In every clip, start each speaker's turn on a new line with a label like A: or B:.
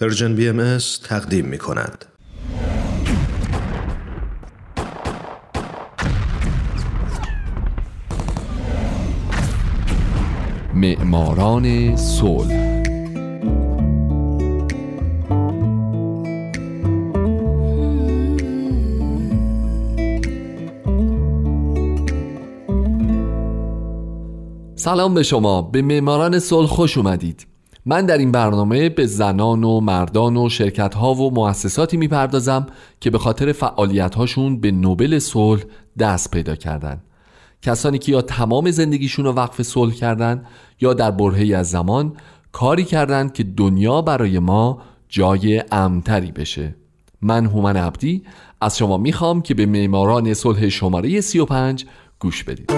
A: پرژن بی ام تقدیم می کند.
B: معماران صلح. سلام به شما. به معماران صلح خوش اومدید. من در این برنامه به زنان و مردان و شرکت ها و مؤسساتی می‌پردازم که به خاطر فعالیت هاشون به نوبل صلح دست پیدا کردن. کسانی که یا تمام زندگیشون رو وقف صلح کردن یا در برهی از زمان کاری کردند که دنیا برای ما جای امتری بشه. من هومن عبدی از شما می‌خوام که به معماران صلح شماره 35 گوش بدید.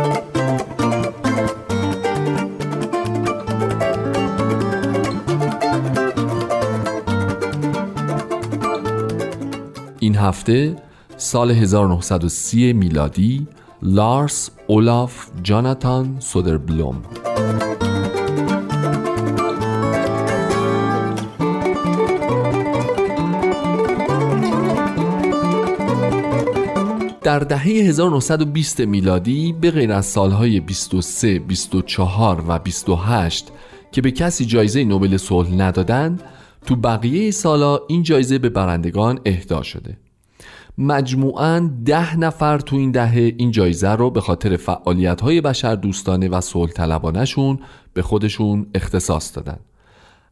B: هفته سال 1930 میلادی لارس اولاف جاناتان سودربلوم. در دهه 1920 میلادی به غیر از سالهای 23, 24 و 28 که به کسی جایزه نوبل صلح ندادند تو بقیه سالا این جایزه به برندگان اهدا شده. مجموعاً ده نفر تو این دهه این جایزه رو به خاطر فعالیت های بشر دوستانه و صلح طلبانشون به خودشون اختصاص دادن.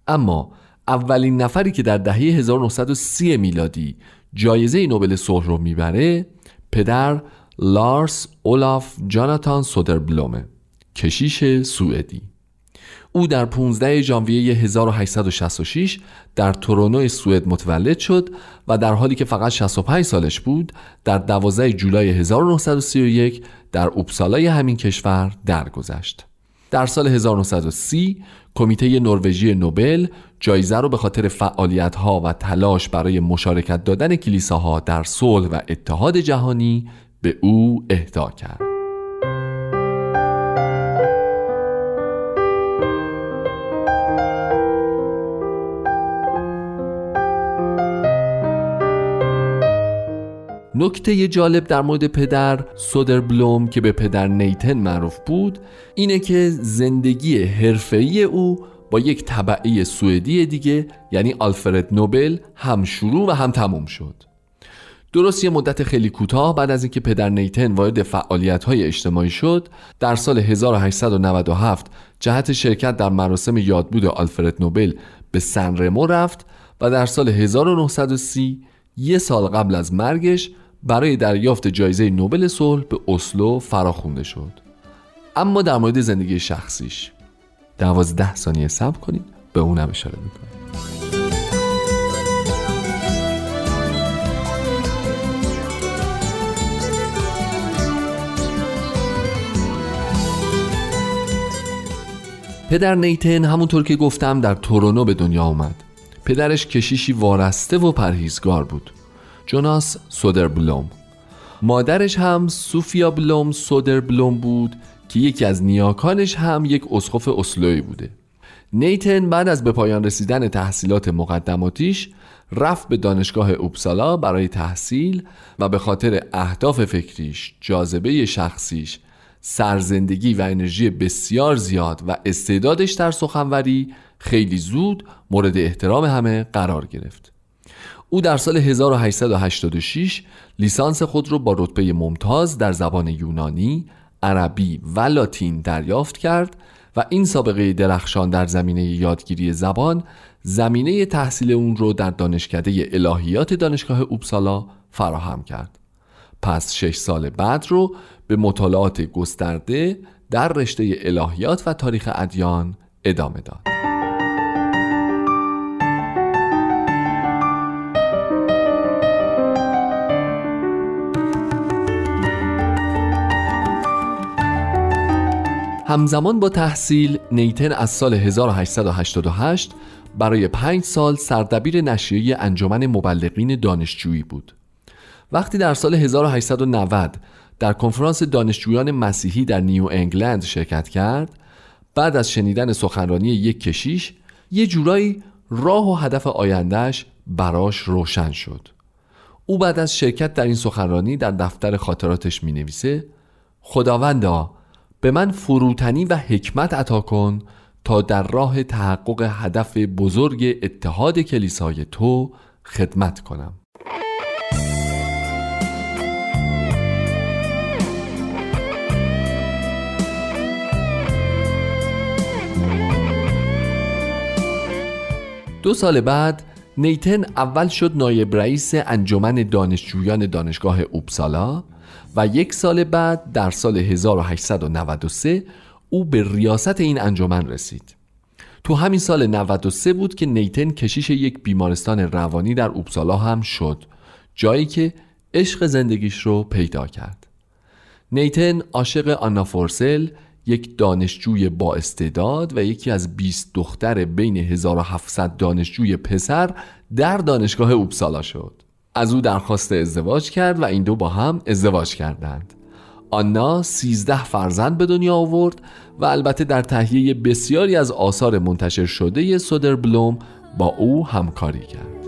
B: اما اولین نفری که در دهه 1930 میلادی جایزه نوبل صلح رو می‌بره پدر لارس اولاف جاناتان سودربلومه کشیش سوئدی. او در 15 ژانویه 1866 در تورونو سوئد متولد شد و در حالی که فقط 65 سالش بود در 12 جولای 1931 در اوپسالای همین کشور درگذشت. در سال 1930 کمیته نروژی نوبل جایزه رو به خاطر فعالیت ها و تلاش برای مشارکت دادن کلیساها در صلح و اتحاد جهانی به او اهدا کرد. نکته جالب در مورد پدر سودر بلوم که به پدر نیتن معروف بود اینه که زندگی حرفه‌ای او با یک طبعه سوئدی دیگه یعنی آلفرد نوبل هم شروع و هم تموم شد. درست یه مدت خیلی کوتاه بعد از اینکه پدر نیتن وارد فعالیت های اجتماعی شد در سال 1897 جهت شرکت در مراسم یادبود آلفرد نوبل به سن رمو رفت و در سال 1930 یه سال قبل از مرگش برای دریافت جایزه نوبل صلح به اسلو فراخونده شد. اما در مورد زندگی شخصیش دوازده ثانیه صبر کنید به اونم اشاره می‌کنم. پدر نیتن همونطور که گفتم در تورونو به دنیا آمد پدرش کشیشی وارسته و پرهیزگار بود. جوناس سودربلوم مادرش هم سوفیا بلوم سودربلوم بود که یکی از نیاکانش هم یک اسقف اسلوی بوده نیتن بعد از به پایان رسیدن تحصیلات مقدماتیش رفت به دانشگاه اوپسالا برای تحصیل و به خاطر اهداف فکریش، جاذبه شخصیش، سرزندگی و انرژی بسیار زیاد و استعدادش در سخنوری خیلی زود مورد احترام همه قرار گرفت. او در سال 1886 لیسانس خود را با رتبه ممتاز در زبان یونانی، عربی و لاتین دریافت کرد و این سابقه درخشان در زمینه یادگیری زبان زمینه تحصیل اون رو در دانشکده الهیات دانشگاه اوبسالا فراهم کرد. پس شش سال بعد رو به مطالعات گسترده در رشته الهیات و تاریخ ادیان ادامه داد. همزمان با تحصیل نیتن از سال 1888 برای پنج سال سردبیر نشریه انجمن مبلغین دانشجویی بود. وقتی در سال 1890 در کنفرانس دانشجویان مسیحی در نیو انگلند شرکت کرد بعد از شنیدن سخنرانی یک کشیش یه جورایی راه و هدف آیندهش براش روشن شد. او بعد از شرکت در این سخنرانی در دفتر خاطراتش می نویسه خداوندا به من فروتنی و حکمت عطا کن تا در راه تحقق هدف بزرگ اتحاد کلیسای تو خدمت کنم. دو سال بعد نیتن اول شد نایب رئیس انجمن دانشجویان دانشگاه اوبسالا و یک سال بعد در سال 1893 او به ریاست این انجمن رسید. تو همین سال 93 بود که نیتن کشیش یک بیمارستان روانی در اوبسالا هم شد جایی که عشق زندگیش رو پیدا کرد. نیتن عاشق آنا فورسل یک دانشجوی با استعداد و یکی از 20 دختر بین 1700 دانشجوی پسر در دانشگاه اوبسالا شد. از او درخواست ازدواج کرد و این دو با هم ازدواج کردند. آنا 13 فرزند به دنیا آورد و البته در تهیه بسیاری از آثار منتشر شده سودر بلوم با او همکاری کرد.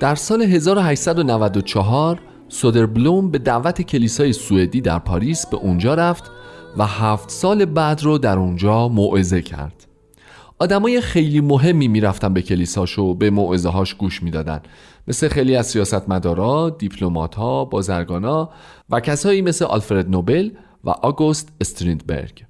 B: در سال 1894 سودربلوم به دعوت کلیسای سوئدی در پاریس به اونجا رفت و هفت سال بعد رو در اونجا موعظه کرد. آدمای خیلی مهمی می‌رفتن به کلیساش و به موعظه هاش گوش می‌دادن. مثل خیلی از سیاستمدارا، دیپلمات‌ها، بازرگانا و کسایی مثل آلفرد نوبل و آگوست استریندبرگ.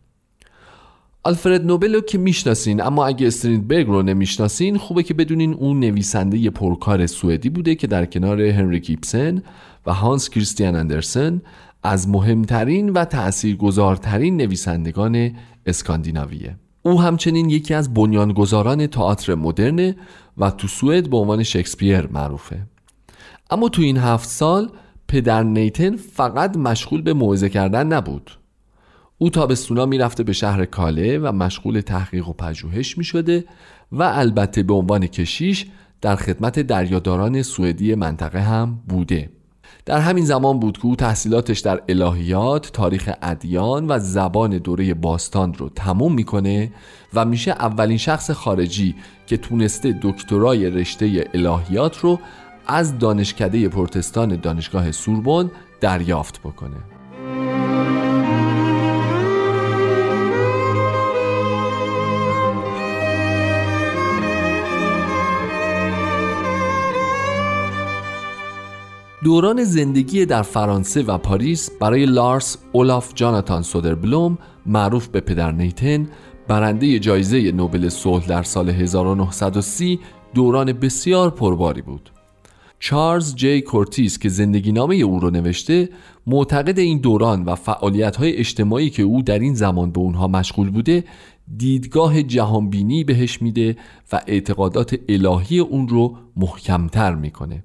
B: آلفرد نوبل رو که می‌شناسین اما اگه استریندبرگ رو نمی‌شناسین خوبه که بدونین اون نویسنده پرکار سوئدی بوده که در کنار هنری کیپسن و هانس کریستیان اندرسن از مهمترین و تأثیرگذارترین نویسندگان اسکاندیناویه. او همچنین یکی از بنیانگذاران تئاتر مدرن و تو سوئد به عنوان شکسپیر معروفه. اما تو این هفت سال پدر نیتن فقط مشغول به موعظه کردن نبود. او تابستونا می‌رفته به شهر کاله و مشغول تحقیق و پژوهش می شده و البته به عنوان کشیش در خدمت دریاداران سوئدی منطقه هم بوده. در همین زمان بود که او تحصیلاتش در الهیات، تاریخ ادیان و زبان دوره باستان رو تموم می‌کنه و میشه اولین شخص خارجی که تونسته دکترای رشته الهیات رو از دانشکده پروتستان دانشگاه سوربن دریافت بکنه. دوران زندگی در فرانسه و پاریس برای لارس اولاف جاناتان سودربلوم معروف به پدر نیتن برنده جایزه نوبل صلح در سال 1930 دوران بسیار پرباری بود. چارلز جی کورتیس که زندگی نامه او رو نوشته معتقده این دوران و فعالیت های اجتماعی که او در این زمان به اونها مشغول بوده دیدگاه جهانبینی بهش میده و اعتقادات الهی اون رو محکمتر می‌کنه.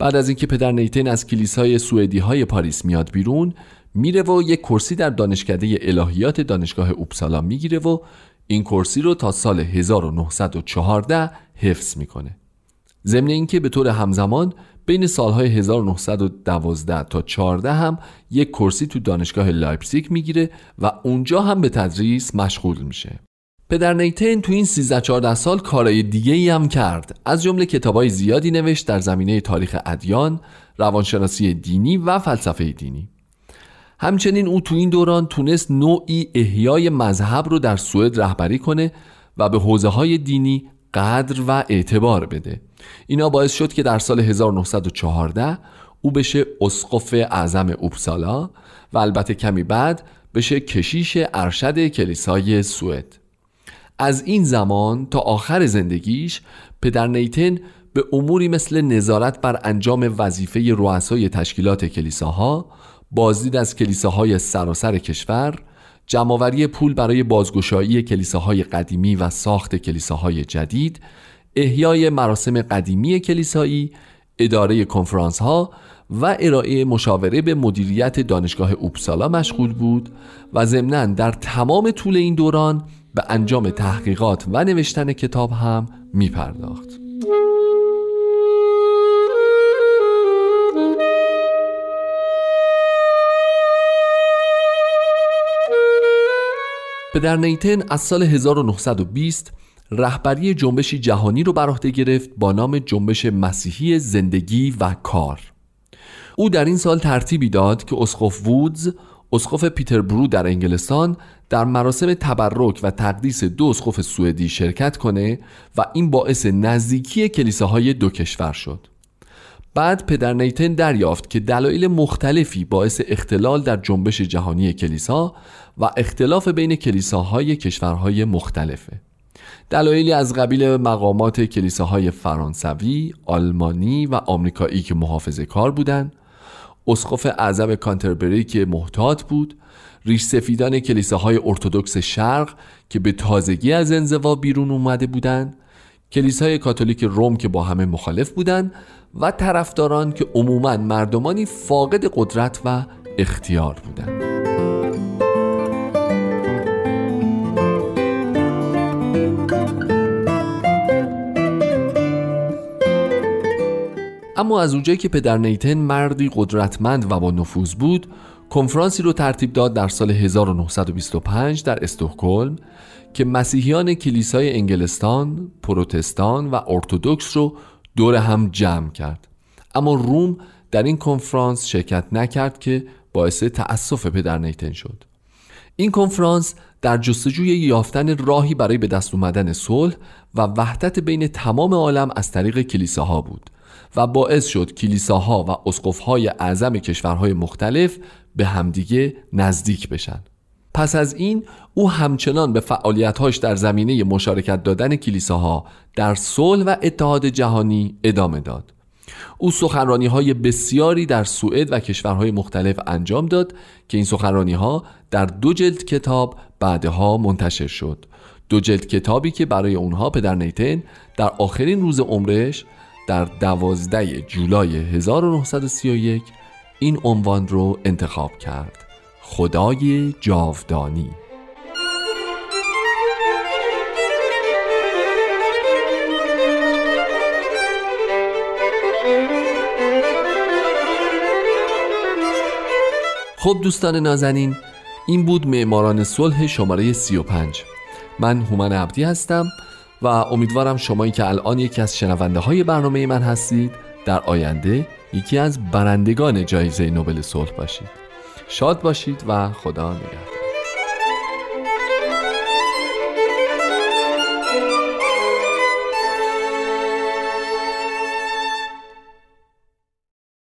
B: بعد از اینکه پدر نیتن از کلیسای سوئدی های پاریس میاد بیرون میره و یک کرسی در دانشکده الهیات دانشگاه اوپسالا می‌گیره و این کرسی رو تا سال 1914 حفظ می‌کنه. ضمن اینکه به طور همزمان بین سالهای 1912 تا 14 هم یک کرسی تو دانشگاه لایپزیگ می‌گیره و اونجا هم به تدریس مشغول میشه. پدر نیتن تو این 13 14 سال کارهای دیگه ای هم کرد. از جمله کتابای زیادی نوشت در زمینه تاریخ ادیان، روانشناسی دینی و فلسفه دینی. همچنین او تو این دوران تونست نوعی احیای مذهب رو در سوئد رهبری کنه و به حوزه های دینی قدر و اعتبار بده. اینا باعث شد که در سال 1914 او بشه اسقف اعظم اوپسالا و البته کمی بعد بشه کشیش ارشد کلیسای سوئد. از این زمان تا آخر زندگیش پدر نیتن به اموری مثل نظارت بر انجام وظیفه رؤسای تشکیلات کلیساها بازدید از کلیساهای سراسر کشور جمعآوری پول برای بازگشایی کلیساهای قدیمی و ساخت کلیساهای جدید احیای مراسم قدیمی کلیسایی اداره کنفرانس ها و ارائه مشاوره به مدیریت دانشگاه اوپسالا مشغول بود و ضمنا در تمام طول این دوران به انجام تحقیقات و نوشتن کتاب هم می پرداخت. پدر نیتن از سال 1920 رهبری جنبشی جهانی رو بر عهده گرفت با نام جنبش مسیحی زندگی و کار او در این سال ترتیبی داد که اسقف وودز اسقف پیتربرو در انگلستان در مراسم تبرک و تقدیس دو اسقف سوئدی شرکت کنه و این باعث نزدیکی کلیساهای دو کشور شد. بعد پدر نیتن دریافت که دلایل مختلفی باعث اختلال در جنبش جهانی کلیسا و اختلاف بین کلیساهای کشورهای مختلفه. دلایلی از قبیل مقامات کلیساهای فرانسوی، آلمانی و آمریکایی که محافظه کار بودند اسقف اعظم کانتربری که محتاط بود ریش سفیدان کلیساهای ارتودکس شرق که به تازگی از انزوا بیرون اومده بودند کلیسای کاتولیک روم که با همه مخالف بودند و طرفداران که عموما مردمانی فاقد قدرت و اختیار بودند. اما از اونجایی که پدر نیتن مردی قدرتمند و با نفوذ بود کنفرانسی رو ترتیب داد در سال 1925 در استکهلم که مسیحیان کلیسای انگلستان، پروتستان و ارتودکس رو دور هم جمع کرد. اما روم در این کنفرانس شرکت نکرد که باعث تأسف پدر نیتن شد. این کنفرانس در جستجوی یافتن راهی برای به دست اومدن صلح و وحدت بین تمام عالم از طریق کلیساها بود. و باعث شد کلیساها و اسقفهای اعظم کشورهای مختلف به همدیگه نزدیک بشن. پس از این او همچنان به فعالیتهاش در زمینه مشارکت دادن کلیساها در صلح و اتحاد جهانی ادامه داد. او سخنرانی های بسیاری در سوئد و کشورهای مختلف انجام داد که این سخنرانی ها در دو جلد کتاب بعدها منتشر شد. دو جلد کتابی که برای اونها پدر نیتن در آخرین روز عمرش در دوازده جولای 1931 این عنوان رو انتخاب کرد. خدای جاودانی. خب دوستان نازنین این بود معماران صلح شماره 35 من هومن عبدی هستم. و امیدوارم شمایی که الان یکی از شنونده های برنامه من هستید در آینده یکی از برندگان جایزه نوبل صلح باشید. شاد باشید و خدا نگهدار.